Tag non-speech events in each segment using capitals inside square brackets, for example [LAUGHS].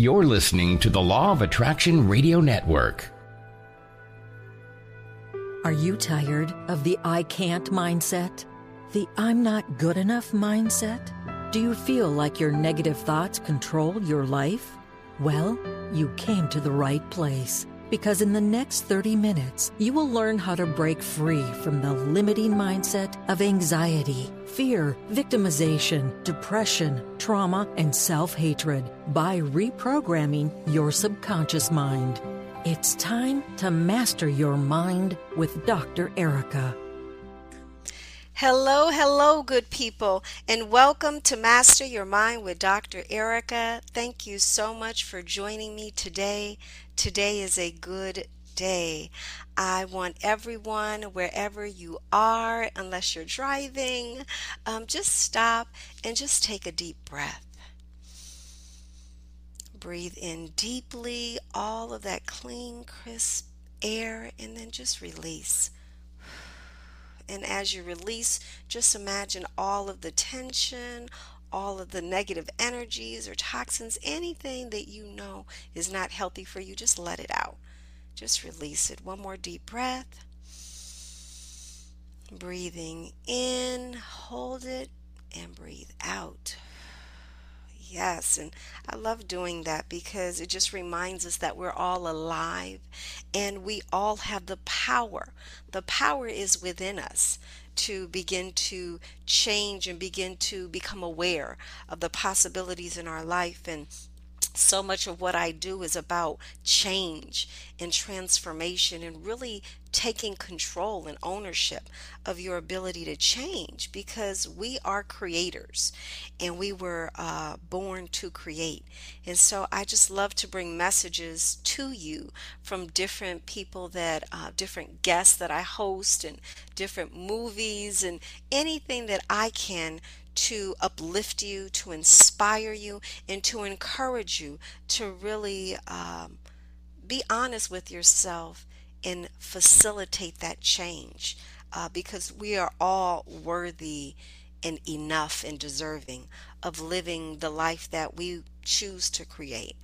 You're listening to the Law of Attraction Radio Network. Are you tired of the I can't mindset? The I'm not good enough mindset? Do you feel like your negative thoughts control your life? Well, you came to the right place because in the next 30 minutes, you will learn how to break free from the limiting mindset of anxiety, fear, victimization, depression, trauma, and self hatred by reprogramming your subconscious mind. It's time to master your mind with Dr. Erica. Hello, hello, good people, and welcome to Master Your Mind with Dr. Erica. Thank you so much for joining me today. Today is a good day. I want everyone, wherever you are, unless you're driving, um, just stop and just take a deep breath. Breathe in deeply all of that clean, crisp air, and then just release. And as you release, just imagine all of the tension, all of the negative energies or toxins, anything that you know is not healthy for you, just let it out. Just release it. One more deep breath. Breathing in, hold it, and breathe out. Yes, and I love doing that because it just reminds us that we're all alive and we all have the power. The power is within us to begin to change and begin to become aware of the possibilities in our life and so much of what I do is about change and transformation and really taking control and ownership of your ability to change because we are creators and we were uh, born to create. And so I just love to bring messages to you from different people that, uh, different guests that I host and different movies and anything that I can to uplift you, to inspire you, and to encourage you to really um, be honest with yourself and facilitate that change uh, because we are all worthy and enough and deserving of living the life that we choose to create.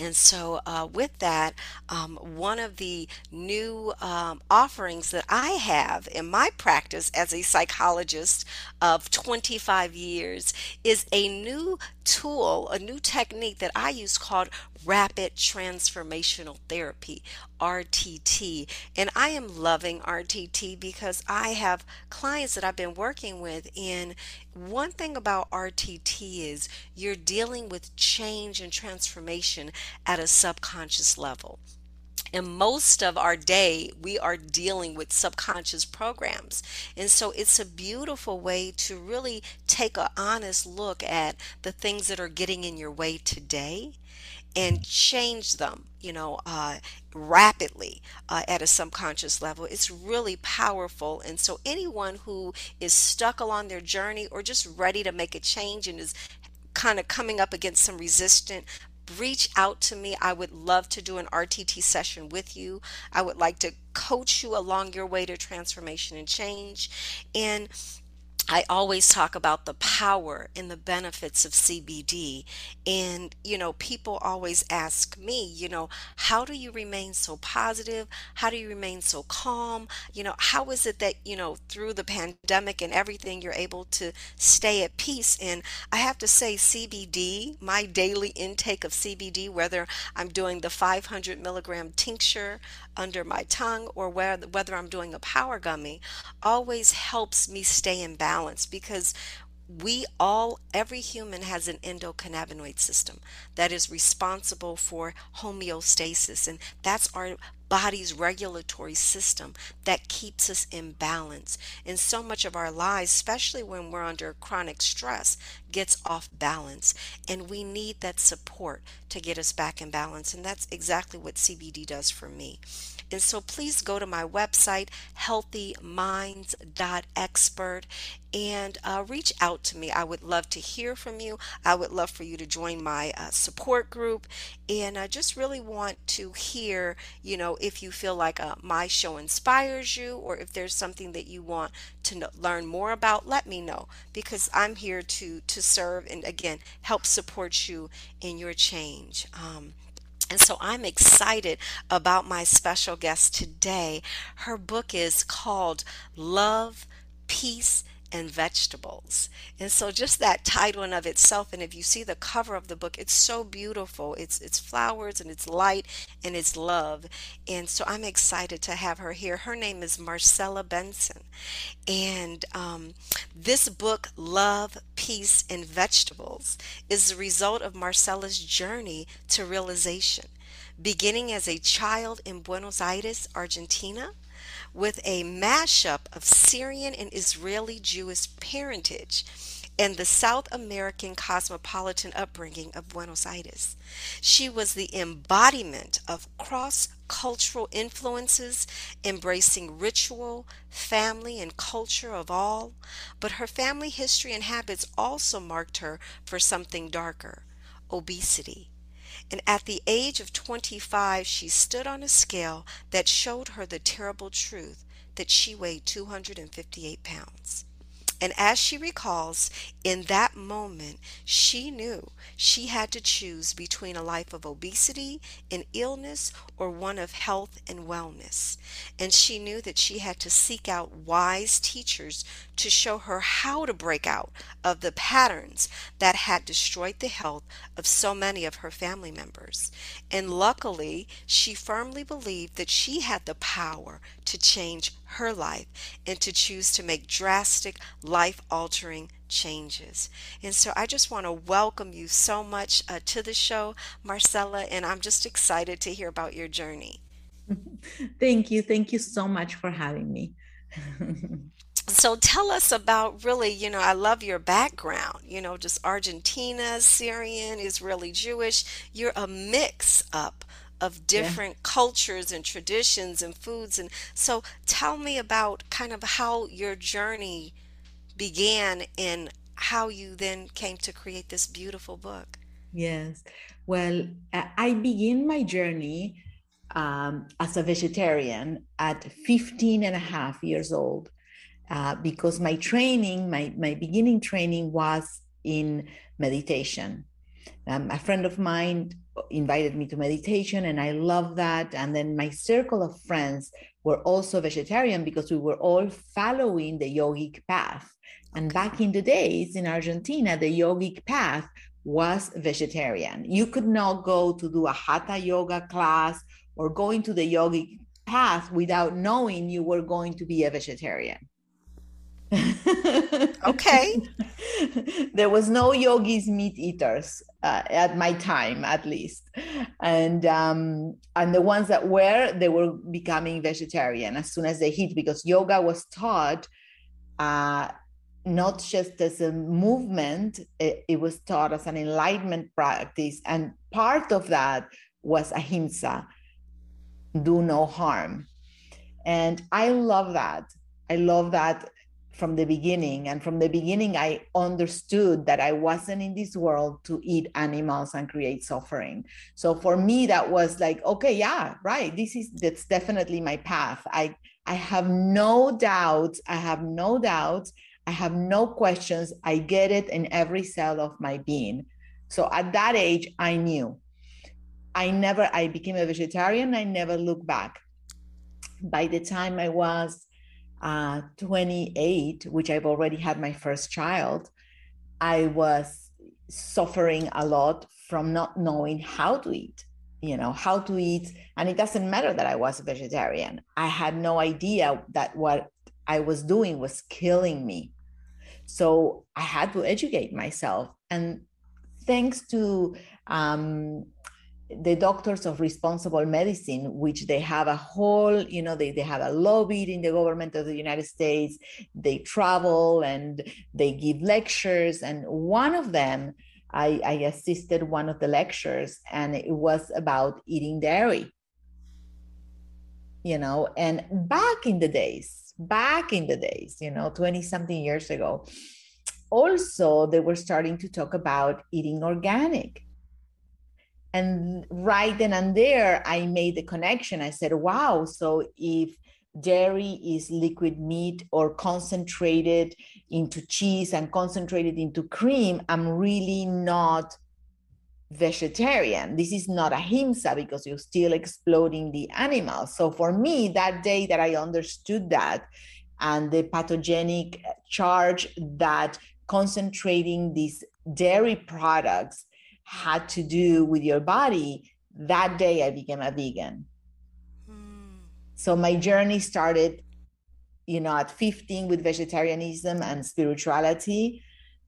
And so, uh, with that, um, one of the new um, offerings that I have in my practice as a psychologist of 25 years is a new tool, a new technique that I use called Rapid Transformational Therapy, RTT. And I am loving RTT because I have clients that I've been working with. And one thing about RTT is you're dealing with change and transformation at a subconscious level. And most of our day, we are dealing with subconscious programs. And so it's a beautiful way to really take an honest look at the things that are getting in your way today and change them, you know, uh, rapidly uh, at a subconscious level. It's really powerful. And so, anyone who is stuck along their journey or just ready to make a change and is kind of coming up against some resistance reach out to me. I would love to do an RTT session with you. I would like to coach you along your way to transformation and change. And I always talk about the power and the benefits of CBD. And, you know, people always ask me, you know, how do you remain so positive? How do you remain so calm? You know, how is it that, you know, through the pandemic and everything, you're able to stay at peace? And I have to say, CBD, my daily intake of CBD, whether I'm doing the 500 milligram tincture under my tongue or whether, whether I'm doing a power gummy, always helps me stay in balance balance because we all, every human has an endocannabinoid system that is responsible for homeostasis, and that's our body's regulatory system that keeps us in balance. And so much of our lives, especially when we're under chronic stress, gets off balance. And we need that support to get us back in balance. And that's exactly what CBD does for me. And so please go to my website, healthyminds.expert, and uh, reach out to me. I would love to hear from you. I would love for you to join my uh, support group. And I just really want to hear, you know, if you feel like uh, my show inspires you or if there's something that you want to know, learn more about, let me know because I'm here to to serve and again help support you in your change. Um, and so I'm excited about my special guest today. Her book is called Love, Peace, and vegetables. And so just that title in of itself and if you see the cover of the book it's so beautiful. It's it's flowers and it's light and it's love. And so I'm excited to have her here. Her name is Marcela Benson. And um, this book Love, Peace and Vegetables is the result of Marcela's journey to realization. Beginning as a child in Buenos Aires, Argentina, with a mashup of Syrian and Israeli Jewish parentage and the South American cosmopolitan upbringing of Buenos Aires. She was the embodiment of cross cultural influences, embracing ritual, family, and culture of all, but her family history and habits also marked her for something darker obesity and at the age of 25 she stood on a scale that showed her the terrible truth that she weighed 258 pounds. And as she recalls, in that moment, she knew she had to choose between a life of obesity and illness or one of health and wellness. And she knew that she had to seek out wise teachers to show her how to break out of the patterns that had destroyed the health of so many of her family members. And luckily, she firmly believed that she had the power to change her life and to choose to make drastic, life altering changes. And so I just want to welcome you so much uh, to the show, Marcela, and I'm just excited to hear about your journey. [LAUGHS] Thank you. Thank you so much for having me. [LAUGHS] so tell us about really, you know, I love your background, you know, just Argentina, Syrian, Israeli Jewish. You're a mix up of different yeah. cultures and traditions and foods. And so tell me about kind of how your journey began and how you then came to create this beautiful book. Yes. Well, I begin my journey um, as a vegetarian at 15 and a half years old uh, because my training, my, my beginning training was in meditation. Um, a friend of mine invited me to meditation and I love that. And then my circle of friends were also vegetarian because we were all following the yogic path. And back in the days in Argentina, the yogic path was vegetarian. You could not go to do a hatha yoga class or go into the yogic path without knowing you were going to be a vegetarian okay. [LAUGHS] there was no yogis meat eaters uh, at my time, at least, and um, and the ones that were, they were becoming vegetarian as soon as they hit because yoga was taught. Uh, not just as a movement, it, it was taught as an enlightenment practice. And part of that was ahimsa, do no harm. And I love that. I love that from the beginning. And from the beginning, I understood that I wasn't in this world to eat animals and create suffering. So for me, that was like, okay, yeah, right. This is that's definitely my path. I I have no doubts. I have no doubts. I have no questions. I get it in every cell of my being. So at that age, I knew. I never, I became a vegetarian. I never looked back. By the time I was uh, 28, which I've already had my first child, I was suffering a lot from not knowing how to eat, you know, how to eat. And it doesn't matter that I was a vegetarian. I had no idea that what I was doing was killing me. So I had to educate myself. And thanks to um, the doctors of responsible medicine which they have a whole you know they, they have a lobby in the government of the united states. They travel and they give lectures. And one of them I, I assisted one of the lectures and it was about eating dairy. You know and back in the days back in the days you know 20 something years ago also they were starting to talk about eating organic And right then and there, I made the connection. I said, wow, so if dairy is liquid meat or concentrated into cheese and concentrated into cream, I'm really not vegetarian. This is not ahimsa because you're still exploding the animal. So for me, that day that I understood that and the pathogenic charge that concentrating these dairy products had to do with your body, that day I became a vegan. Hmm. So my journey started, you know, at 15 with vegetarianism and spirituality.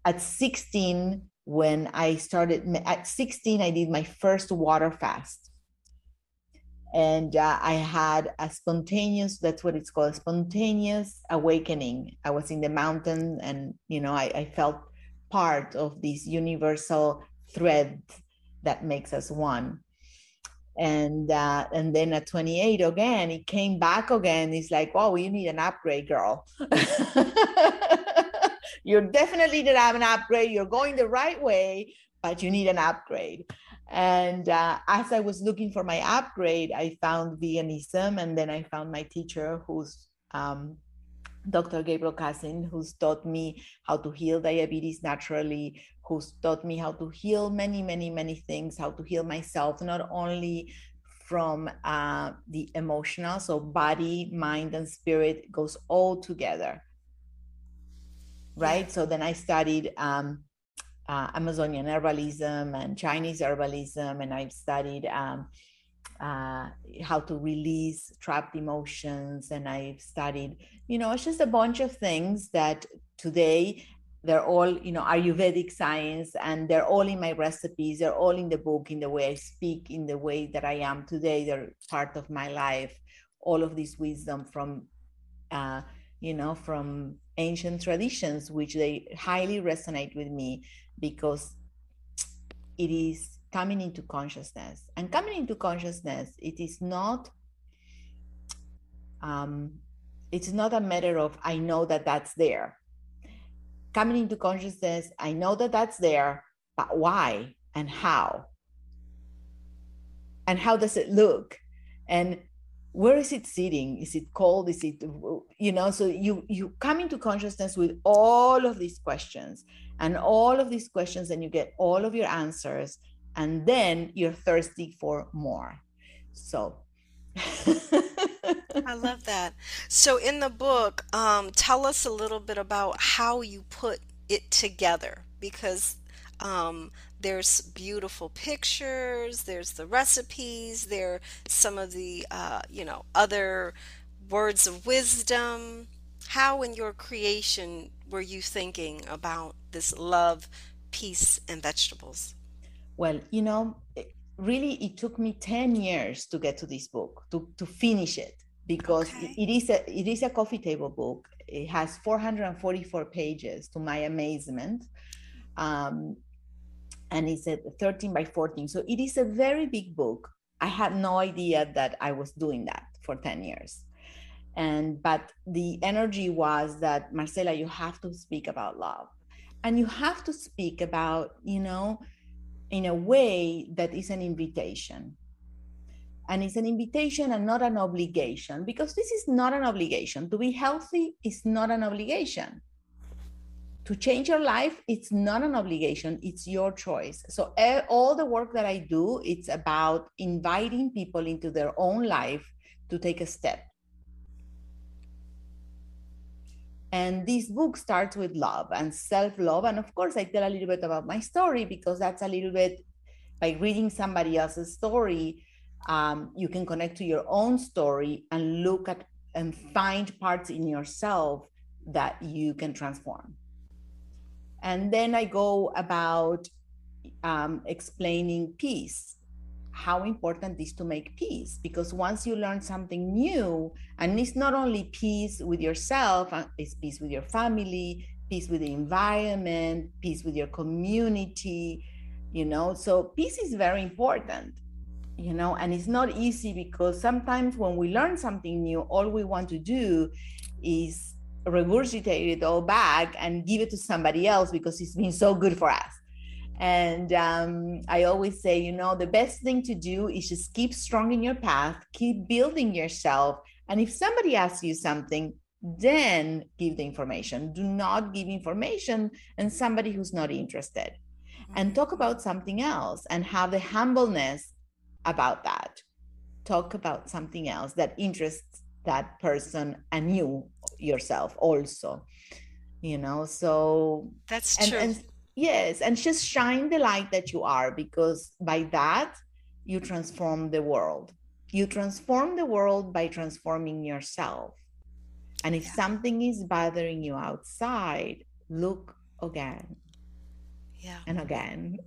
At 16, when I started at 16, I did my first water fast. And uh, I had a spontaneous, that's what it's called—a spontaneous awakening. I was in the mountain and, you know, I, I felt part of this universal thread that makes us one. And uh, and then at 28 again, it came back again. It's like, oh, you need an upgrade, girl. [LAUGHS] you're definitely to have an upgrade. You're going the right way, but you need an upgrade. And uh, as I was looking for my upgrade, I found veganism, and then I found my teacher, who's um, Dr. Gabriel Cousens, who's taught me how to heal diabetes naturally, who's taught me how to heal many, many, many things, how to heal myself, not only from uh, the emotional, so body, mind, and spirit goes all together right? So then I studied um, uh, Amazonian herbalism and Chinese herbalism, and I've studied um, uh, how to release trapped emotions, and I've studied, you know, it's just a bunch of things that today they're all, you know, Ayurvedic science, and they're all in my recipes. They're all in the book, in the way I speak, in the way that I am today. They're part of my life. All of this wisdom from, uh, you know, from ancient traditions, which they highly resonate with me because it is coming into consciousness. And coming into consciousness, it is not um, it's not a matter of I know that that's there. Coming into consciousness, I know that that's there, but why and how? And how does it look? And where is it sitting is it cold is it you know so you you come into consciousness with all of these questions and all of these questions and you get all of your answers and then you're thirsty for more so [LAUGHS] I love that. So, in the book, um, tell us a little bit about how you put it together because um, there's beautiful pictures, there's the recipes, there some of the uh, you know other words of wisdom. How in your creation were you thinking about this love, peace, and vegetables? Well, you know, really, it took me ten years to get to this book to to finish it because okay. it is a it is a coffee table book. It has 444 pages, to my amazement. Um, and it's a 13 by 14. So it is a very big book. I had no idea that I was doing that for 10 years. And but the energy was that Marcela, you have to speak about love. And you have to speak about, you know, in a way that is an invitation. And it's an invitation and not an obligation, because this is not an obligation. To be healthy is not an obligation to change your life it's not an obligation it's your choice so all the work that i do it's about inviting people into their own life to take a step and this book starts with love and self-love. And of course i tell a little bit about my story because that's a little bit by reading somebody else's story um, you can connect to your own story and look at and find parts in yourself that you can transform. And then I go about um, explaining peace, how important it is to make peace. Because once you learn something new, and it's not only peace with yourself, it's peace with your family, peace with the environment, peace with your community, you know. So peace is very important, you know, and it's not easy because sometimes when we learn something new, all we want to do is regurgitate it all back and give it to somebody else because it's been so good for us And um, I always say, you know, the best thing to do is just keep strong in your path, keep building yourself. And if somebody asks you something, then give the information. Do not give information and somebody who's not interested. And mm-hmm. talk about something else and have the humbleness about that. Talk about something else that interests that person and you yourself also. You know, so that's and, true. And, yes, and just shine the light that you are because by that you transform the world. You transform the world by transforming yourself and if yeah. something is bothering you outside, look again. Yeah. And again.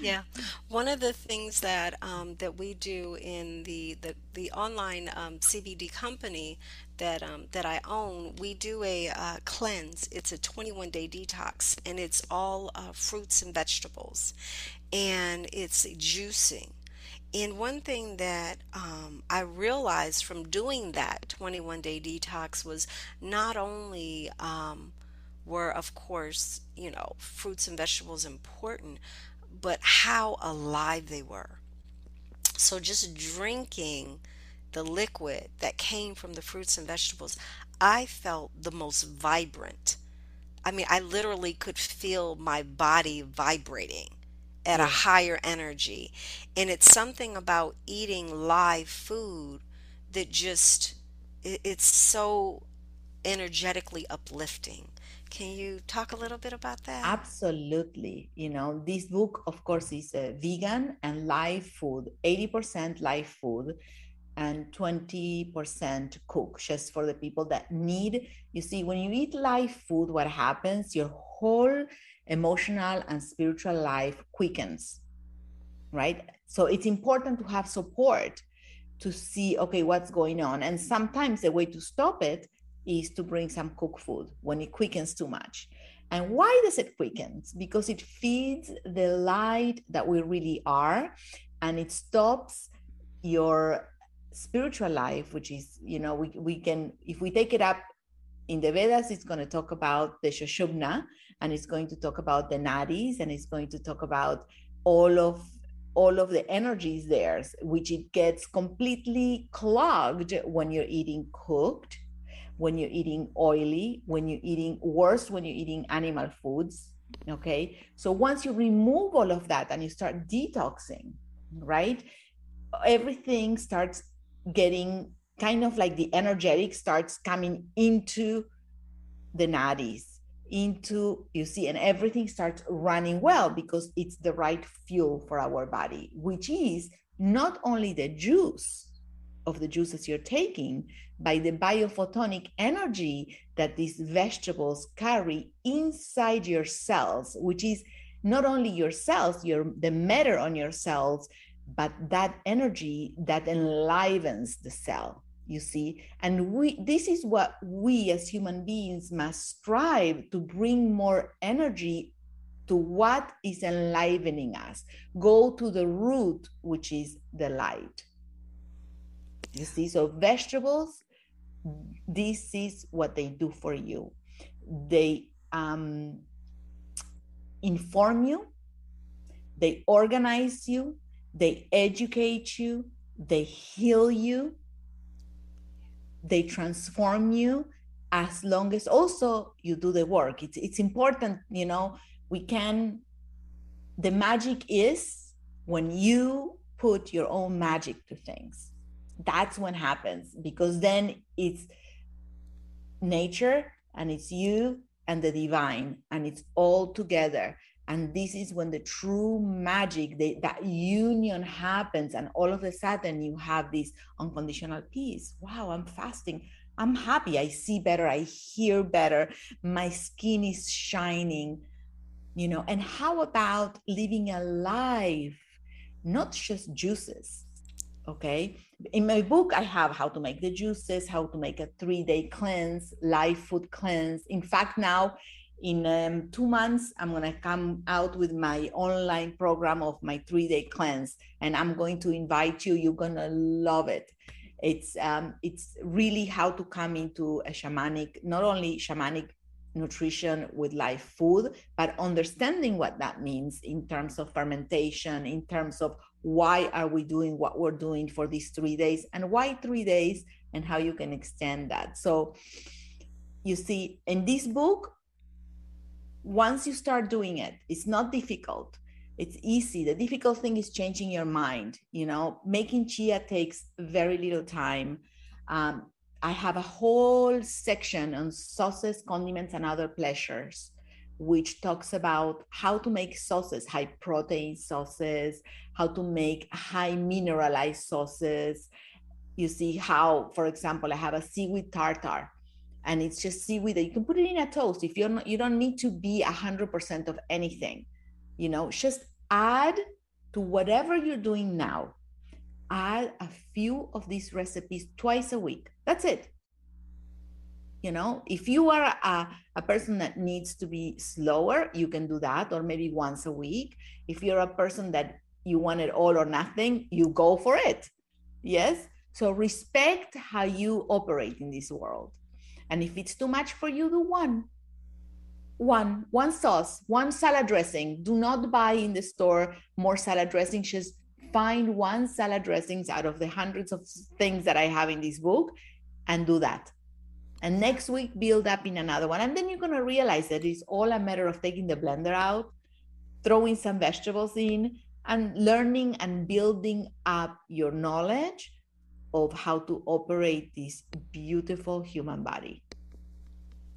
yeah. [LAUGHS] One of the things that um, that we do in the the, the online um, CBD company that um, that I own, we do a uh, cleanse. It's a 21 day detox, and it's all uh, fruits and vegetables, and it's juicing. And one thing that um, I realized from doing that 21 day detox was not only um, were, of course, you know, fruits and vegetables important, but how alive they were. So just drinking the liquid that came from the fruits and vegetables, I felt the most vibrant. I mean, I literally could feel my body vibrating at a higher energy. And it's something about eating live food that just, it's so energetically uplifting. Can you talk a little bit about that? Absolutely. You know, this book, of course, is uh, vegan and live food, 80% live food and 20% cook, just for the people that need. You see, when you eat live food, what happens? Your whole emotional and spiritual life quickens right so it's important to have support to see okay what's going on and sometimes the way to stop it is to bring some cooked food when it quickens too much. And why does it quicken because it feeds the light that we really are and it stops your spiritual life which is you know we, we can if we take it up in the vedas it's going to talk about the Sushumna, and it's going to talk about the nadis and it's going to talk about all of all of the energies there which it gets completely clogged when you're eating cooked when you're eating oily when you're eating worse when you're eating animal foods okay? So once you remove all of that and you start detoxing right everything starts getting kind of like the energetic starts coming into the nadis into you see and everything starts running well because it's the right fuel for our body which is not only the juice of the juices you're taking by the biophotonic energy that these vegetables carry inside your cells which is not only your cells your the matter on your cells but that energy that enlivens the cell you see? And we this is what we as human beings must strive to bring more energy to what is enlivening us. Go to the root which is the light you see so vegetables this is what they do for you. They um, inform you they organize you they educate you they heal you they transform you as long as also you do the work. It's it's important you know we can the magic is when you put your own magic to things that's when happens because then it's nature and it's you and the divine and it's all together. And this is when the true magic they, that union happens and all of a sudden you have this unconditional peace. Wow i'm fasting. I'm happy. I see better. I hear better. My skin is shining you know. And how about living a life not just juices okay? In my book i have how to make the juices how to make a three day cleanse live food cleanse. In fact now in um, two months i'm going to come out with my online program of my three day cleanse and i'm going to invite you. You're going to love it. It's um, it's really how to come into a shamanic not only shamanic nutrition with live food, but understanding what that means in terms of fermentation, in terms of why are we doing what we're doing for these three days and why three days and how you can extend that. So you see, in this book, once you start doing it, it's not difficult. It's easy. The difficult thing is changing your mind. You know, making chia takes very little time. Um, I have a whole section on sauces, condiments, and other pleasures, which talks about how to make sauces, high protein sauces, how to make high mineralized sauces. You see how, for example, I have a seaweed tartar, and it's just seaweed that you can put it in a toast. If you're not, you don't need to be a hundred percent of anything, you know. Just add to whatever you're doing now add a few of these recipes twice a week. That's it. You know, if you are a, a person that needs to be slower, you can do that, or maybe once a week. If you're a person that you want it all or nothing, you go for it. Yes. So respect how you operate in this world. And if it's too much for you, do one. One, one sauce, one salad dressing. Do not buy in the store more salad dressing. Just find one salad dressings out of the hundreds of things that I have in this book and do that. And next week, build up in another one. And then you're going to realize that it's all a matter of taking the blender out, throwing some vegetables in, and learning and building up your knowledge of how to operate this beautiful human body.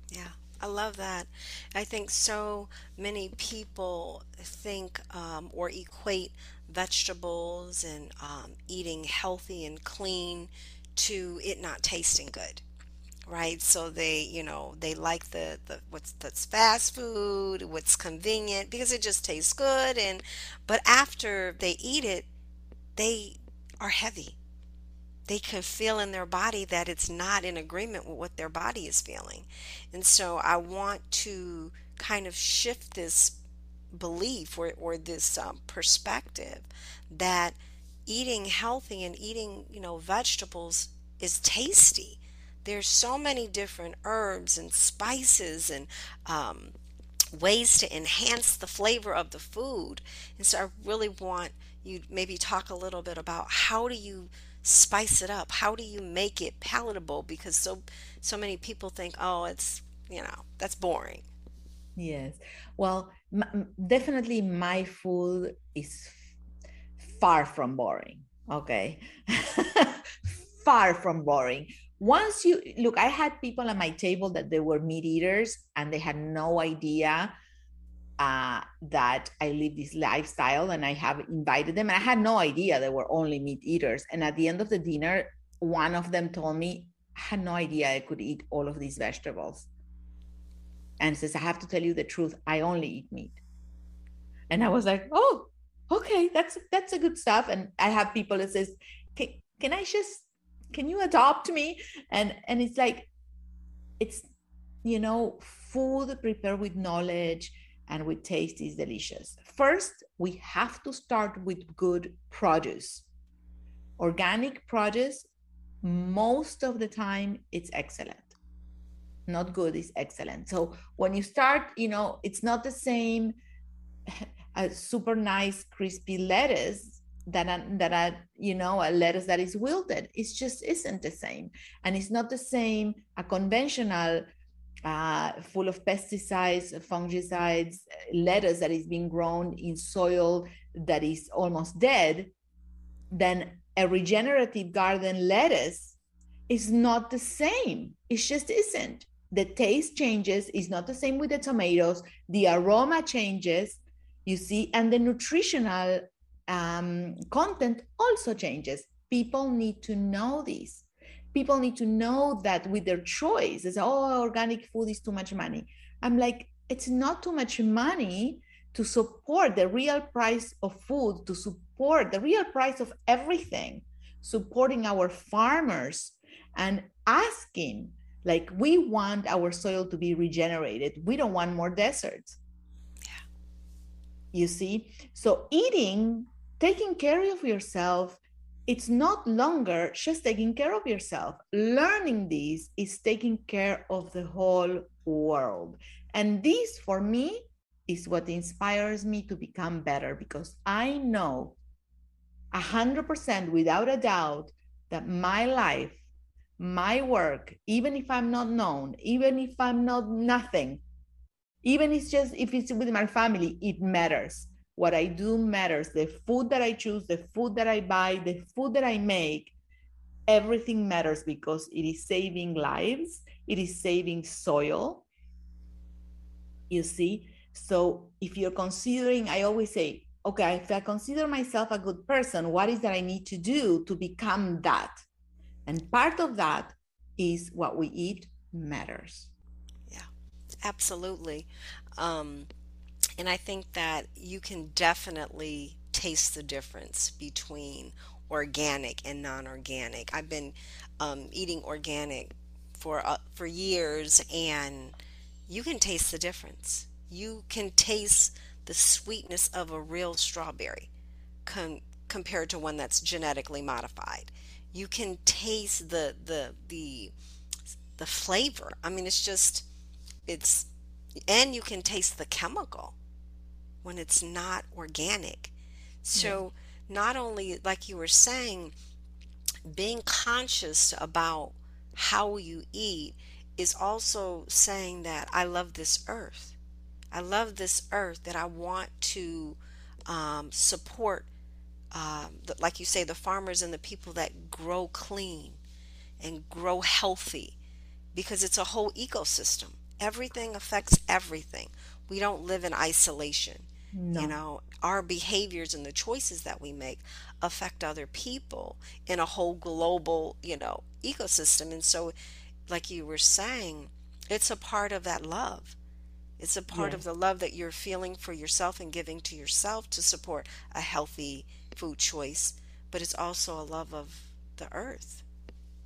Yeah. I love that. I think so many people think um, or equate vegetables and um, eating healthy and clean to it not tasting good right? So they you know they like the, the what's that's fast food what's convenient because it just tastes good and but after they eat it they are heavy. They can feel in their body that it's not in agreement with what their body is feeling. And so i want to kind of shift this belief or, or this um, perspective that eating healthy and eating you know vegetables is tasty there's so many different herbs and spices and um, ways to enhance the flavor of the food. And so i really want you maybe talk a little bit about how do you spice it up? How do you make it palatable? Because so so many people think oh it's you know that's boring. Yes. Well definitely my food is far from boring okay? [LAUGHS] Far from boring once you look i had people at my table that they were meat eaters and they had no idea uh, that i live this lifestyle and i have invited them and i had no idea they were only meat eaters and at the end of the dinner one of them told me i had no idea i could eat all of these vegetables and says, I have to tell you the truth, I only eat meat. And I was like, oh, okay, that's that's a good stuff. And I have people that says, can, can I just can you adopt me? And and it's like it's you know, food prepared with knowledge and with taste is delicious. First, we have to start with good produce. Organic produce, most of the time, it's excellent not good is excellent so when you start you know it's not the same [LAUGHS] a super nice crispy lettuce that a, that are you know a lettuce that is wilted it just isn't the same. And it's not the same a conventional uh, full of pesticides fungicides lettuce that is being grown in soil that is almost dead than a regenerative garden lettuce is not the same. It just isn't. The taste changes. Is not the same with the tomatoes. The aroma changes you see and the nutritional um, content also changes people need to know this people need to know that with their choice it's oh organic food is too much money i'm like it's not too much money to support the real price of food to support the real price of everything supporting our farmers and asking like we want our soil to be regenerated. We don't want more deserts. Yeah. You see? So eating, taking care of yourself, it's not longer just taking care of yourself. Learning this is taking care of the whole world. And this, for me, is what inspires me to become better because I know 100% without a doubt that my life, my work, even if I'm not known, even if I'm not nothing, even if it's just if it's with my family, it matters. What I do matters. The food that I choose, the food that I buy, the food that I make, everything matters because it is saving lives, it is saving soil. You see? So if you're considering, I always say, okay, if I consider myself a good person, what is that I need to do to become that? And part of that is what we eat matters. Yeah, absolutely. Um, and I think that you can definitely taste the difference between organic and non-organic. I've been um, eating organic for uh, for years, and you can taste the difference. You can taste the sweetness of a real strawberry com- compared to one that's genetically modified. You can taste the the the the flavor. I mean, it's just it's and you can taste the chemical when it's not organic. So not only like you were saying being conscious about how you eat is also saying that I love this earth. I love this earth that I want to um, support, um, the, like you say, the farmers and the people that grow clean and grow healthy because it's a whole ecosystem. Everything affects everything. We don't live in isolation. No. You know, our behaviors and the choices that we make affect other people in a whole global, you know, ecosystem. And so, like you were saying, it's a part of that love. It's a part yes. of the love that you're feeling for yourself and giving to yourself to support a healthy food choice, but it's also a love of the earth.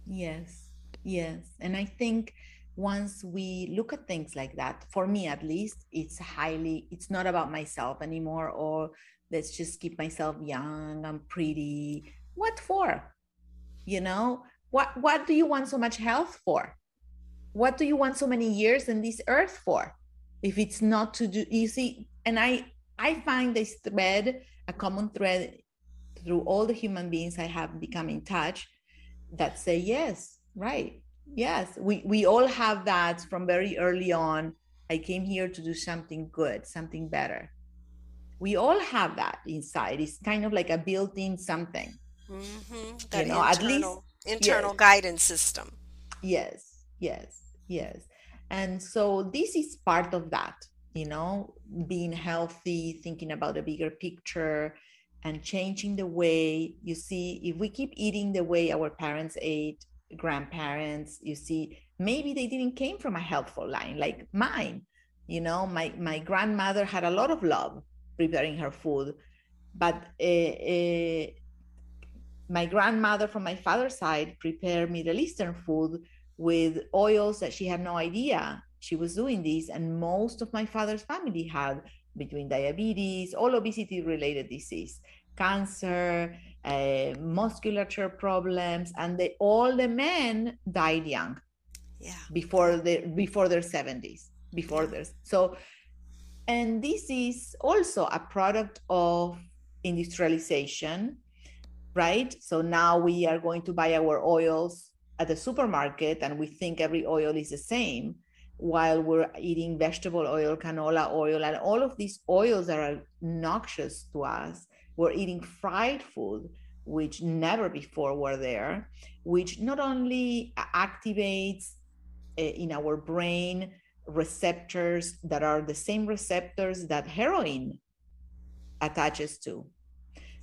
Yes, yes. And I think once we look at things like that for me at least it's highly it's not about myself anymore or let's just keep myself young i'm pretty. What for? You know what what do you want so much health for? What do you want so many years in this earth for? If it's not to do you see and i i find this thread a common thread through all the human beings i have become in touch that say yes right yes we we all have that from very early on. I came here to do something good something better. We all have that inside. It's kind of like a built-in something. Mm-hmm. that you know, internal, at least internal yes. guidance system. Yes yes yes. And so this is part of that you know being healthy thinking about the bigger picture and changing the way. You see if we keep eating the way our parents ate grandparents you see maybe they didn't came from a helpful line like mine you know my my grandmother had a lot of love preparing her food but uh, uh, my grandmother from my father's side prepared middle eastern food with oils that she had no idea she was doing this and most of my father's family had between diabetes all obesity related disease cancer uh, musculature problems, and they, all the men died young. Yeah. Before the before their seventies, before yeah. their so, and this is also a product of industrialization, right? So now we are going to buy our oils at the supermarket, and we think every oil is the same while we're eating vegetable oil, canola oil, and all of these oils that are noxious to us we're eating fried food, which never before were there, which not only activates uh, in our brain receptors that are the same receptors that heroin attaches to.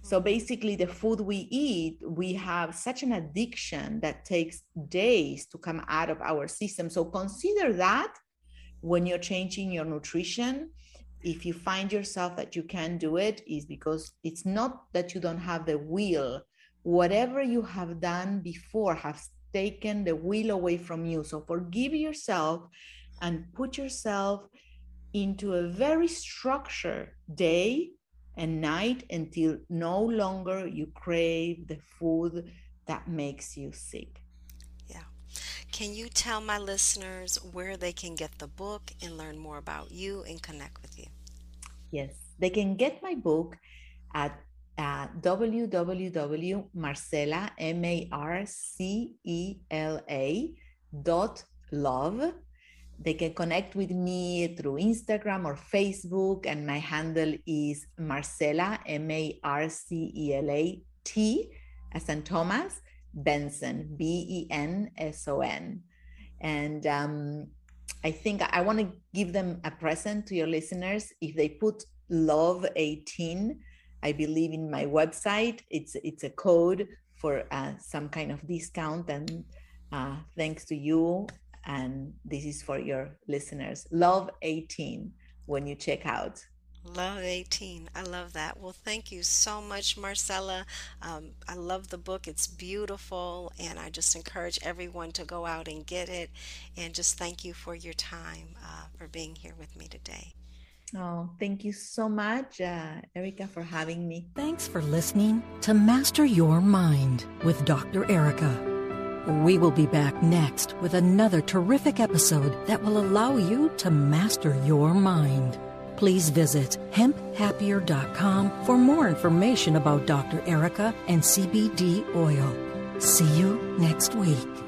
So basically, the food we eat, we have such an addiction that takes days to come out of our system. So consider that when you're changing your nutrition if you find yourself that you can't do it is because it's not that you don't have the will. Whatever you have done before has taken the will away from you. So forgive yourself and put yourself into a very structured day and night until no longer you crave the food that makes you sick Can you tell my listeners where they can get the book and learn more about you and connect with you? Yes, they can get my book at uh, www.marcela, M-A-R-C-E-L-A dot love. They can connect with me through Instagram or Facebook, and my handle is Marcela, M-A-R-C-E-L-A-T, as in Thomas, Benson, B-E-N-S-O-N. And um, I think I want to give them a present to your listeners. If they put love 18, I believe in my website, it's it's a code for uh, some kind of discount. And uh, thanks to you, and this is for your listeners. Love 18 when you check out. Love 18. I love that. Well, thank you so much, Marcela. Um, I love the book. It's beautiful, and I just encourage everyone to go out and get it. And just thank you for your time, uh, for being here with me today. Oh, thank you so much, uh, Erica, for having me. Thanks for listening to Master Your Mind with Dr. Erica. We will be back next with another terrific episode that will allow you to master your mind please visit hemphappier.com for more information about Dr. Erica and CBD oil. See you next week.